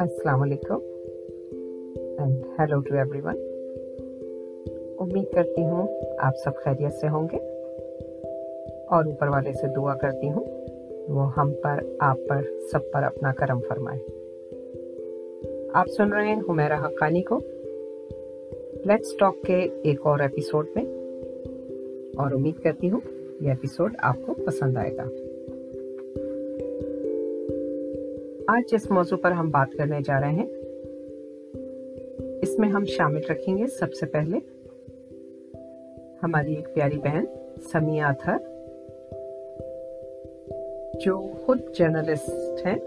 السلام علیکم and hello to everyone امید کرتی ہوں آپ سب خیریت سے ہوں گے اور اوپر والے سے دعا کرتی ہوں وہ ہم پر آپ پر سب پر اپنا کرم فرمائے آپ سن رہے ہیں حمیرہ حقانی کو لیٹس ٹاک کے ایک اور ایپیسوڈ میں اور امید کرتی ہوں یہ ایپیسوڈ آپ کو پسند آئے گا۔ آج جس موضوع پر ہم بات کرنے جا رہے ہیں، اس میں ہم شامل رکھیں گے سب سے پہلے ہماری ایک پیاری بہن سمیہ اتھر جو خود جرنلسٹ ہیں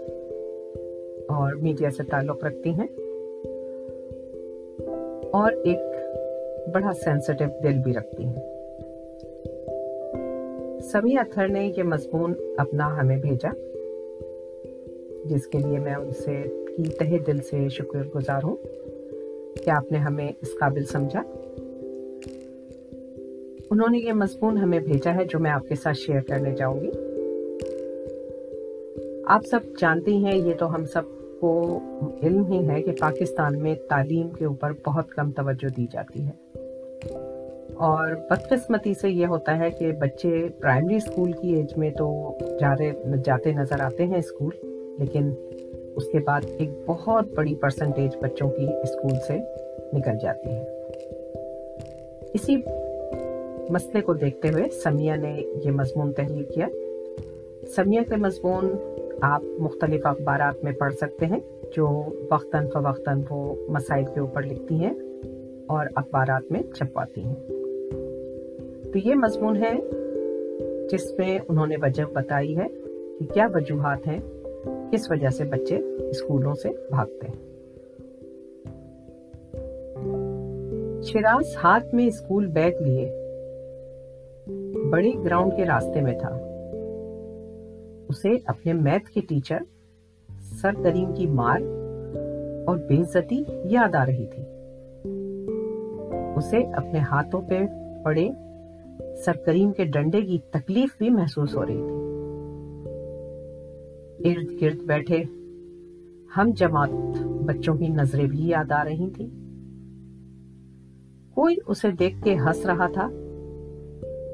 اور میڈیا سے تعلق رکھتی ہیں اور ایک بڑا سینسٹیو دل بھی رکھتی ہیں۔ سمیہ اتھر نے یہ مضمون اپنا ہمیں بھیجا، جس کے لیے میں ان سے کی تہ دل سے شکر گزار ہوں کہ آپ نے ہمیں اس قابل سمجھا۔ انہوں نے یہ مضمون ہمیں بھیجا ہے جو میں آپ کے ساتھ شیئر کرنے جاؤں گی۔ آپ سب جانتی ہیں، یہ تو ہم سب کو علم ہی ہے کہ پاکستان میں تعلیم کے اوپر بہت کم توجہ دی جاتی ہے۔ اور بدقسمتی سے یہ ہوتا ہے کہ بچے پرائمری اسکول کی ایج میں تو جاتے نظر آتے ہیں اسکول لیکن اس کے بعد ایک بہت بڑی پرسنٹیج بچوں کی اسکول سے نکل جاتی ہے۔ اسی مسئلے کو دیکھتے ہوئے سمیہ نے یہ مضمون تحریر کیا۔ سمیہ کے مضمون آپ مختلف اخبارات میں پڑھ سکتے ہیں، جو وقتاً فوقتاً وہ مسائل کے اوپر لکھتی ہیں اور اخبارات میں چھپواتی ہیں۔ تو یہ مضمون ہے جس میں انہوں نے وجہ بتائی ہے کہ کیا وجوہات ہیں، کس وجہ سے بچے اسکولوں سے بھاگتے ہیں۔ شراز ہاتھ میں اسکول بیگ لیے بڑے گراؤنڈ کے راستے میں تھا۔ اسے اپنے میتھ کے ٹیچر سر کریم کی مار اور بے عزتی یاد آ رہی تھی۔ اسے اپنے ہاتھوں پہ پڑے سر کریم کے ڈنڈے کی تکلیف بھی محسوس ہو رہی تھی۔ ارد گرد بیٹھے ہم جماعت بچوں کی نظریں بھی یاد آ رہی تھی کوئی اسے دیکھ کے ہنس رہا تھا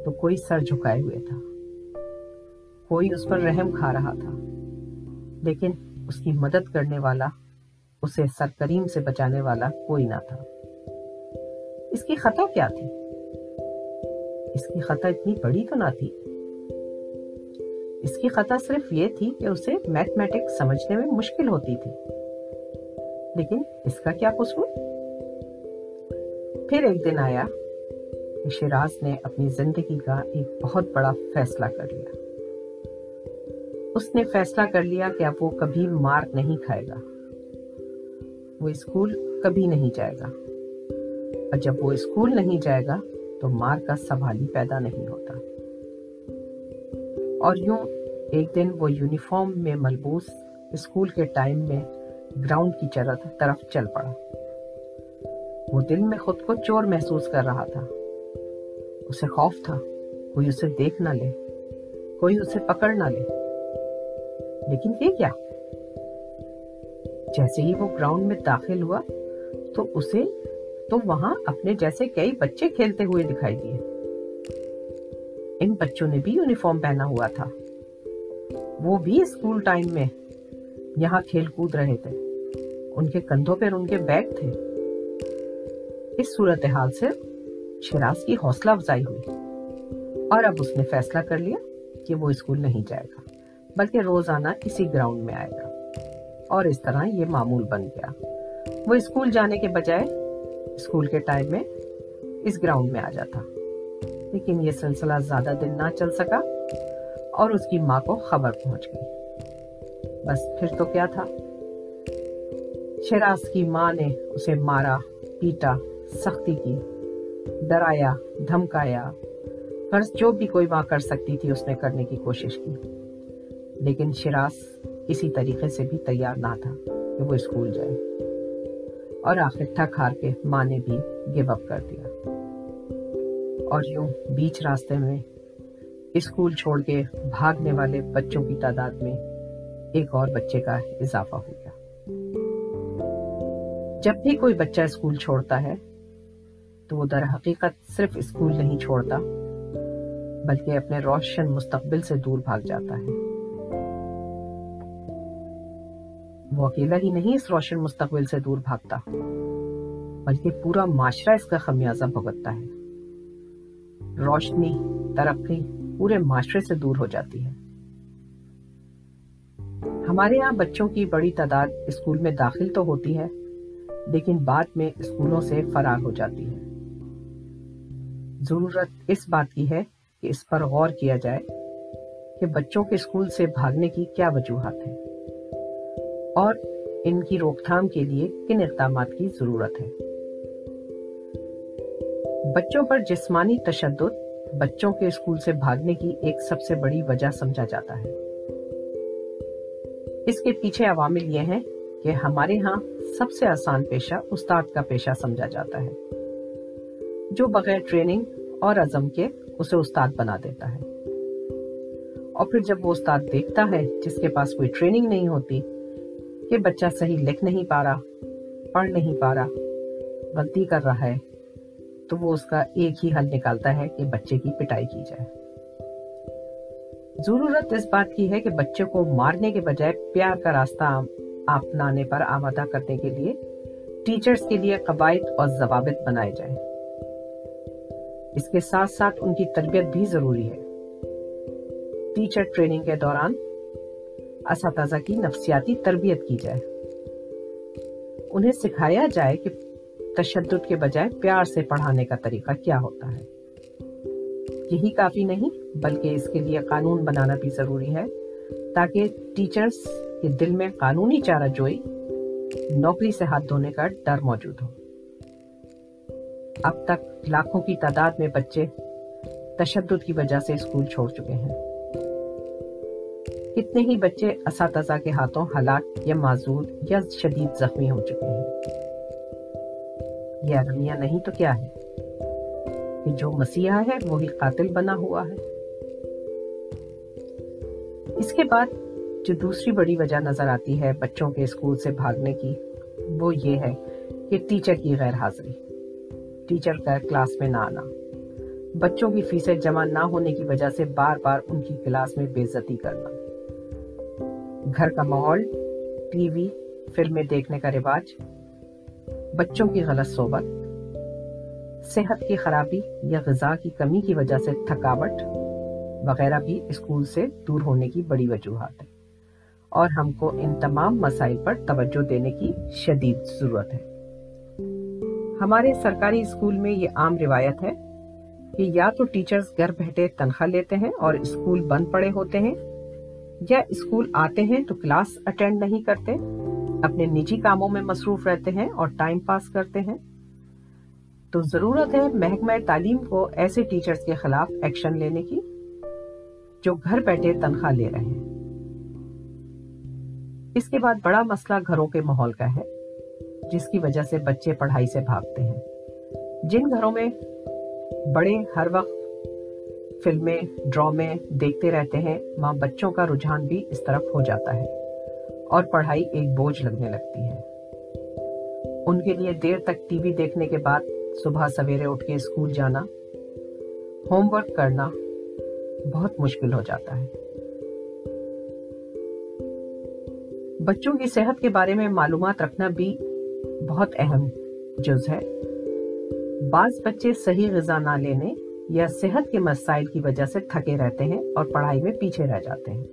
تو کوئی سر جھکائے ہوئے تھا۔ کوئی اس پر رحم کھا رہا تھا۔ لیکن اس کی مدد کرنے والا، اسے سر کریم سے بچانے والا کوئی نہ تھا۔ اس کی خطا کیا تھی؟ اس کی خطا اتنی بڑی تو نہ تھی؟ اس کی خطا صرف یہ تھی کہ اسے میتھمیٹکس سمجھنے میں مشکل ہوتی تھی۔ لیکن اس کا کیا قصور؟ پھر ایک دن آیا کہ نے اپنی زندگی کا ایک بہت بڑا فیصلہ کر لیا۔ اس نے فیصلہ کر لیا کہ اب وہ کبھی مار نہیں کھائے گا۔ وہ اسکول کبھی نہیں جائے گا۔ اور جب وہ اسکول نہیں جائے گا تو مار کا سوال ہی پیدا نہیں ہوتا۔ اور یوں ایک دن وہ یونیفارم میں ملبوس اسکول کے ٹائم میں گراؤنڈ کی طرف چل پڑا۔ وہ دل میں خود کو چور محسوس کر رہا تھا۔ اسے خوف تھا۔ کوئی اسے دیکھ نہ لے۔ کوئی اسے پکڑ نہ لے۔ لیکن یہ کیا؟ جیسے ہی وہ گراؤنڈ میں داخل ہوا تو اسے تو وہاں اپنے جیسے کئی بچے کھیلتے ہوئے دکھائی دیے۔ ان بچوں نے بھی یونیفارم پہنا ہوا تھا۔ وہ بھی اسکول ٹائم میں یہاں کھیل کود رہے تھے۔ ان کے کندھوں پر ان کے بیگ تھے۔ اس صورتحال سے شراز کی حوصلہ افزائی ہوئی۔ اور اب اس نے فیصلہ کر لیا کہ وہ اسکول نہیں جائے گا، بلکہ روزانہ اسی گراؤنڈ میں آئے گا۔ اور اس طرح یہ معمول بن گیا۔ وہ اسکول جانے کے بجائے اسکول کے ٹائم میں اس گراؤنڈ میں آ جاتا۔ لیکن یہ سلسلہ زیادہ دن نہ چل سکا اور اس کی ماں کو خبر پہنچ گئی۔ بس پھر تو کیا تھا؟ شراز کی ماں نے اسے مارا، پیٹا، سختی کی، ڈرایا، دھمکایا۔ فرض جو بھی کوئی ماں کر سکتی تھی، اس نے کرنے کی کوشش کی۔ لیکن شراز کسی طریقے سے بھی تیار نہ تھا کہ وہ اسکول جائے۔ اور آخر تھک ہار کے ماں نے بھی گیو اپ کر دیا۔ اور یوں بیچ راستے میں اسکول چھوڑ کے بھاگنے والے بچوں کی تعداد میں ایک اور بچے کا اضافہ ہو گیا۔ جب بھی کوئی بچہ اسکول چھوڑتا ہے، تو وہ در حقیقت صرف اسکول نہیں چھوڑتا، بلکہ اپنے روشن مستقبل سے دور بھاگ جاتا ہے۔ وہ اکیلا ہی نہیں اس روشن مستقبل سے دور بھاگتا، بلکہ پورا معاشرہ اس کا خمیازہ بھگتتا ہے۔ روشنی، ترقی پورے معاشرے سے دور ہو جاتی ہے۔ ہمارے یہاں بچوں کی بڑی تعداد اسکول میں داخل تو ہوتی ہے، لیکن بعد میں اسکولوں سے فرار ہو جاتی ہے۔ ضرورت اس بات کی ہے کہ اس پر غور کیا جائے کہ بچوں کے اسکول سے بھاگنے کی کیا وجوہات ہیں۔ اور ان کی روک تھام کے لیے کن اقدامات کی ضرورت ہے؟ بچوں پر جسمانی تشدد بچوں کے اسکول سے بھاگنے کی ایک سب سے بڑی وجہ سمجھا جاتا ہے۔ اس کے پیچھے عوامل یہ ہیں کہ ہمارے ہاں سب سے آسان پیشہ استاد کا پیشہ سمجھا جاتا ہے، جو بغیر ٹریننگ اور عزم کے اسے استاد بنا دیتا ہے۔ اور پھر جب وہ استاد دیکھتا ہے جس کے پاس کوئی ٹریننگ نہیں ہوتی کہ بچہ صحیح لکھ نہیں پا رہا، پڑھ نہیں پا رہا، غلطی کر رہا ہے، تو وہ اس کا ایک ہی حل نکالتا ہے کہ بچے کی پٹائی کی جائے۔ ضرورت اس بات کی ہے کہ بچے کو مارنے کے بجائے پیار کا راستہ اپنانے پر آمادہ کرنے کے لیے ٹیچرز کے لیے قواعد اور ضوابط بنائے جائیں۔ اس کے ساتھ ساتھ ان کی تربیت بھی ضروری ہے۔ ٹیچر ٹریننگ کے دوران اساتذہ کی نفسیاتی تربیت کی جائے۔ انہیں سکھایا جائے کہ تشدد کے بجائے پیار سے پڑھانے کا طریقہ کیا ہوتا ہے۔ یہی کافی نہیں، بلکہ اس کے لیے قانون بنانا بھی ضروری ہے، تاکہ ٹیچرز کے دل میں قانونی چارہ جوئی، نوکری سے ہاتھ دھونے کا ڈر موجود ہو۔ اب تک لاکھوں کی تعداد میں بچے تشدد کی وجہ سے اسکول چھوڑ چکے ہیں۔ کتنے ہی بچے اساتذہ کے ہاتھوں ہلاک یا معذور یا شدید زخمی ہو چکے ہیں۔ یہ المیہ نہیں تو کیا ہے؟ کہ جو مسیحا ہے، وہی قاتل بنا ہوا ہے۔ اس کے بعد جو دوسری بڑی وجہ نظر آتی ہے بچوں کے اسکول سے بھاگنے کی، وہ یہ ہے کہ ٹیچر کی غیر حاضری۔ ٹیچر کا کلاس میں نہ آنا۔ بچوں کی فیسیں جمع نہ ہونے کی وجہ سے بار بار ان کی کلاس میں بے عزتی کرنا۔ گھر کا ماحول، ٹی وی، فلمیں دیکھنے کا رواج، بچوں کی غلط صحبت، صحت کی خرابی یا غذا کی کمی کی وجہ سے تھکاوٹ وغیرہ بھی اسکول سے دور ہونے کی بڑی وجوہات ہے اور ہم کو ان تمام مسائل پر توجہ دینے کی شدید ضرورت ہے۔ ہمارے سرکاری اسکول میں یہ عام روایت ہے کہ یا تو ٹیچرز گھر بیٹھے تنخواہ لیتے ہیں اور اسکول بند پڑے ہوتے ہیں یا اسکول آتے ہیں تو کلاس اٹینڈ نہیں کرتے، اپنے نجی کاموں میں مصروف رہتے ہیں اور ٹائم پاس کرتے ہیں۔ تو ضرورت ہے محکمہ تعلیم کو ایسے ٹیچرز کے خلاف ایکشن لینے کی جو گھر بیٹھے تنخواہ لے رہے ہیں۔ اس کے بعد بڑا مسئلہ گھروں کے ماحول کا ہے، جس کی وجہ سے بچے پڑھائی سے بھاگتے ہیں۔ جن گھروں میں بڑے ہر وقت فلمیں، ڈرامے دیکھتے رہتے ہیں وہاں بچوں کا رجحان بھی اس طرف ہو جاتا ہے اور پڑھائی ایک بوجھ لگنے لگتی ہے۔ ان کے لیے دیر تک ٹی وی دیکھنے کے بعد صبح سویرے اٹھ کے اسکول جانا، ہوم ورک کرنا بہت مشکل ہو جاتا ہے۔ بچوں کی صحت کے بارے میں معلومات رکھنا بھی بہت اہم جز ہے۔ بعض بچے صحیح غذا نہ لینے یا صحت کے مسائل کی وجہ سے تھکے رہتے ہیں اور پڑھائی میں پیچھے رہ جاتے ہیں۔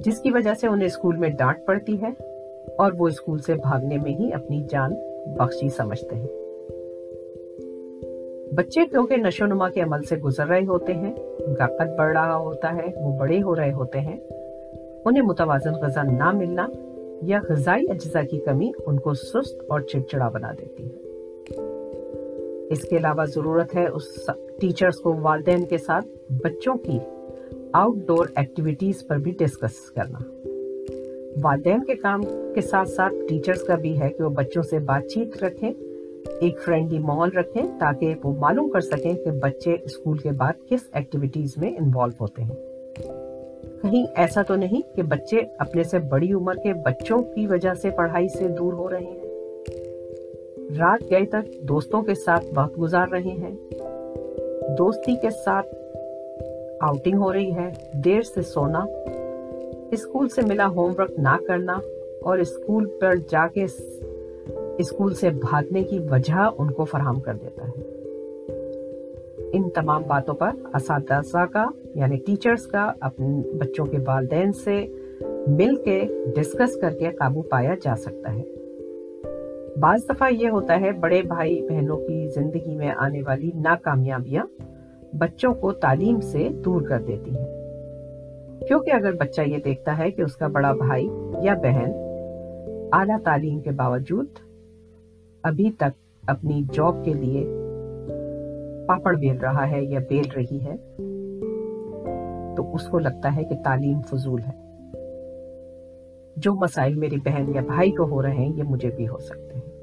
جس کی وجہ سے انہیں اسکول میں ڈانٹ پڑتی ہے اور وہ اسکول سے بھاگنے میں ہی اپنی جان بخشی سمجھتے ہیں۔ بچے کیونکہ نشو نما کے عمل سے گزر رہے ہوتے ہیں ان کا قد بڑھ رہا ہوتا ہے، وہ بڑے ہو رہے ہوتے ہیں، انہیں متوازن غذا نہ ملنا یا غذائی اجزاء کی کمی ان کو سست اور چڑچڑا بنا دیتی ہے۔ اس کے علاوہ ضرورت ہے اس ٹیچرز کو والدین کے ساتھ بچوں کی آؤٹ ڈور ایکٹیویٹیز پر بھی ڈسکس کرنا۔ والدین کے کام کے ساتھ ساتھ ٹیچرز کا بھی ہے کہ وہ بچوں سے بات چیت رکھیں، ایک فرینڈلی ماحول رکھیں تاکہ وہ معلوم کر سکیں کہ بچے اسکول کے بعد کس ایکٹیویٹیز میں انوالو ہوتے ہیں۔ کہیں ایسا تو نہیں کہ بچے اپنے سے بڑی عمر کے بچوں کی وجہ سے پڑھائی سے دور ہو رہے ہیں۔ رات گئے تک دوستوں کے ساتھ وقت گزار رہے ہیں۔ دوستی کے ساتھ آؤٹنگ ہو رہی ہے، دیر سے سونا، اسکول سے ملا ہوم ورک نہ کرنا اور اسکول پر جا کے اسکول سے بھاگنے کی وجہ ان کو فراہم کر دیتا ہے۔ ان تمام باتوں پر اساتذہ کا یعنی ٹیچرز کا، اپنے بچوں کے والدین سے مل کے ڈسکس کر کے قابو پایا جا سکتا ہے۔ بعض دفعہ یہ ہوتا ہے بڑے بھائی بہنوں کی زندگی میں آنے والی ناکامیابیاں بچوں کو تعلیم سے دور کر دیتی ہیں۔ کیونکہ اگر بچہ یہ دیکھتا ہے کہ اس کا بڑا بھائی یا بہن اعلیٰ تعلیم کے باوجود ابھی تک اپنی جاب کے لیے پاپڑ بیل رہا ہے یا بیل رہی ہے، تو اس کو لگتا ہے کہ تعلیم فضول ہے۔ جو مسائل میری بہن یا بھائی کو ہو رہے ہیں، یہ مجھے بھی ہو سکتے ہیں۔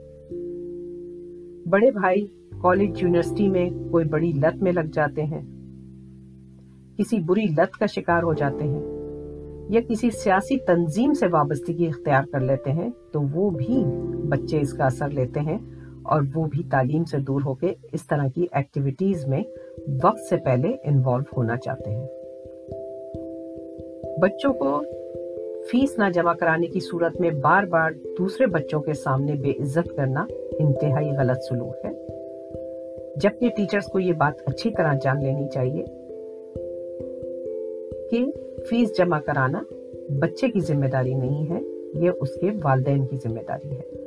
بڑے بھائی کالج یونیورسٹی میں کوئی بڑی لت میں لگ جاتے ہیں۔ کسی بری لت کا شکار ہو جاتے ہیں۔ یا کسی سیاسی تنظیم سے وابستگی اختیار کر لیتے ہیں، تو وہ بھی بچے اس کا اثر لیتے ہیں اور وہ بھی تعلیم سے دور ہو کے اس طرح کی ایکٹیویٹیز میں وقت سے پہلے انوالو ہونا چاہتے ہیں۔ بچوں کو فیس نہ جمع کرانے کی صورت میں بار بار دوسرے بچوں کے سامنے بے عزت کرنا انتہائی غلط سلوک ہے۔ جبکہ ٹیچرز کو یہ بات اچھی طرح جان لینی چاہیے کہ فیس جمع کرانا بچے کی ذمہ داری نہیں ہے، یہ اس کے والدین کی ذمہ داری ہے۔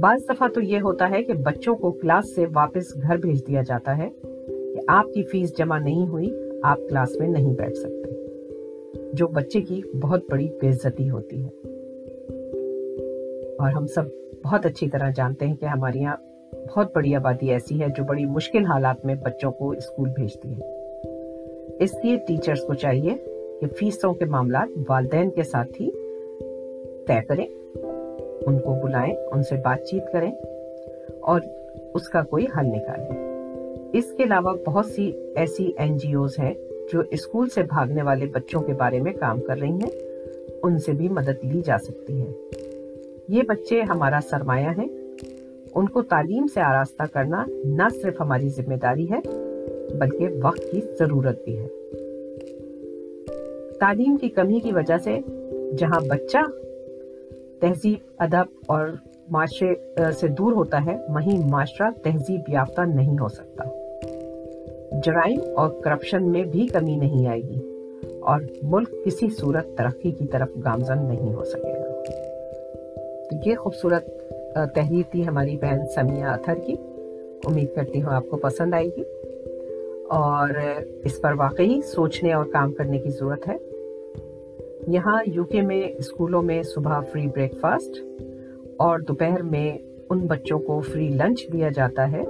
بعض دفعہ تو یہ ہوتا ہے کہ بچوں کو کلاس سے واپس گھر بھیج دیا جاتا ہے کہ آپ کی فیس جمع نہیں ہوئی، آپ کلاس میں نہیں بیٹھ سکتے۔ جو بچے کی بہت بڑی بے عزتی ہوتی ہے۔ اور ہم سب بہت اچھی طرح جانتے ہیں کہ ہمارے یہاں بہت بڑی آبادی ایسی ہے جو بڑی مشکل حالات میں بچوں کو اسکول بھیجتی ہے۔ اس لیے ٹیچرز کو چاہیے کہ فیسوں کے معاملات والدین کے ساتھ ہی طے کریں، ان کو بلائیں، ان سے بات چیت کریں اور اس کا کوئی حل نکالیں۔ اس کے علاوہ بہت سی ایسی این جی اوز ہیں جو اسکول سے بھاگنے والے بچوں کے بارے میں کام کر رہی ہیں، ان سے بھی مدد لی جا سکتی ہے۔ یہ بچے ہمارا سرمایہ ہیں۔ ان کو تعلیم سے آراستہ کرنا نہ صرف ہماری ذمہ داری ہے، بلکہ وقت کی ضرورت بھی ہے۔ تعلیم کی کمی کی وجہ سے جہاں بچہ تہذیب، ادب اور معاشرے سے دور ہوتا ہے، وہیں معاشرہ تہذیب یافتہ نہیں ہو سکتا۔ جرائم اور کرپشن میں بھی کمی نہیں آئے گی اور ملک کسی صورت ترقی کی طرف گامزن نہیں ہو سکے گا۔ یہ خوبصورت تحریر تھی ہماری بہن سمیہ اتھر کی۔ امید کرتی ہوں آپ کو پسند آئے گی۔ اور اس پر واقعی سوچنے اور کام کرنے کی ضرورت ہے۔ یہاں یو کے میں اسکولوں میں صبح فری بریک فاسٹ اور دوپہر میں ان بچوں کو فری لنچ دیا جاتا ہے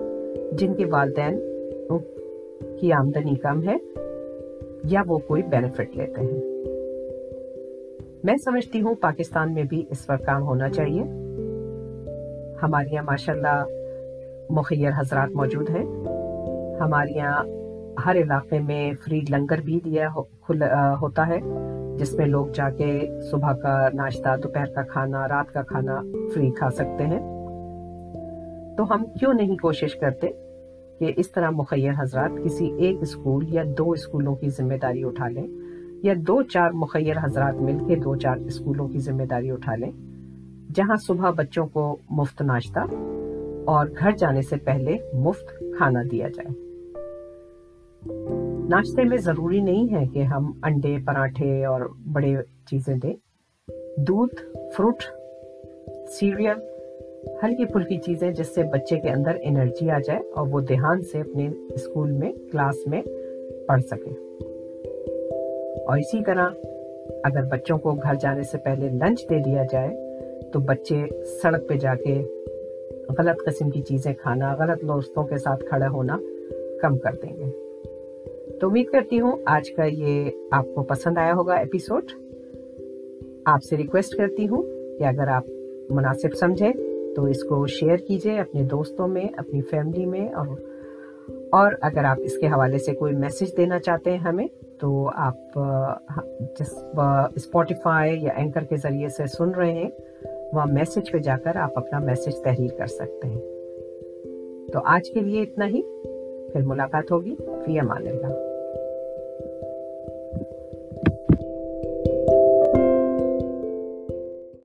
جن کے والدین کی آمدنی کم ہے یا وہ کوئی بینیفٹ لیتے ہیں۔ میں سمجھتی ہوں پاکستان میں بھی اس پر کام ہونا چاہیے۔ ہمارے یہاں ماشاء اللہ مخیر حضرات موجود ہیں۔ ہمارے یہاں ہر علاقے میں فری لنگر بھی دیا ہوتا ہے، جس میں لوگ جا کے صبح کا ناشتہ، دوپہر کا کھانا، رات کا کھانا فری کھا سکتے ہیں۔ تو ہم کیوں نہیں کوشش کرتے کہ اس طرح مخیر حضرات کسی ایک اسکول یا دو اسکولوں کی ذمہ داری اٹھا لیں یا دو چار مخیر حضرات مل کے دو چار اسکولوں کی ذمہ داری اٹھا لیں، جہاں صبح بچوں کو مفت ناشتہ اور گھر جانے سے پہلے مفت کھانا دیا جائے۔ ناشتے میں ضروری نہیں ہے کہ ہم انڈے، پراٹھے اور بڑے چیزیں دیں۔ دودھ، فروٹ، سیریل ہلکی پھلکی چیزیں جس سے بچے کے اندر انرجی آ جائے اور وہ دھیان سے اپنے اسکول میں، کلاس میں پڑھ سکے اور اسی طرح اگر بچوں کو گھر جانے سے پہلے لنچ دے دیا جائے، تو بچے سڑک پہ جا کے غلط قسم کی چیزیں کھانا، غلط دوستوں کے ساتھ کھڑا ہونا کم کر دیں گے۔ تو امید کرتی ہوں آج کا یہ آپ کو پسند آیا ہوگا ایپیسوڈ آپ سے ریکویسٹ کرتی ہوں کہ اگر آپ مناسب سمجھیں تو اس کو شیئر کیجیے اپنے دوستوں میں، اپنی فیملی میں اور اور اگر آپ اس کے حوالے سے کوئی میسج دینا چاہتے ہیں ہمیں، تو آپ ہاں، جس اسپوٹیفائی یا اینکر کے ذریعے سے سن رہے ہیں وہاں میسج پہ جا کر آپ اپنا میسج تحریر کر سکتے ہیں۔ تو آج کے لیے اتنا ہی۔ پھر ملاقات ہوگی۔ فی امان اللہ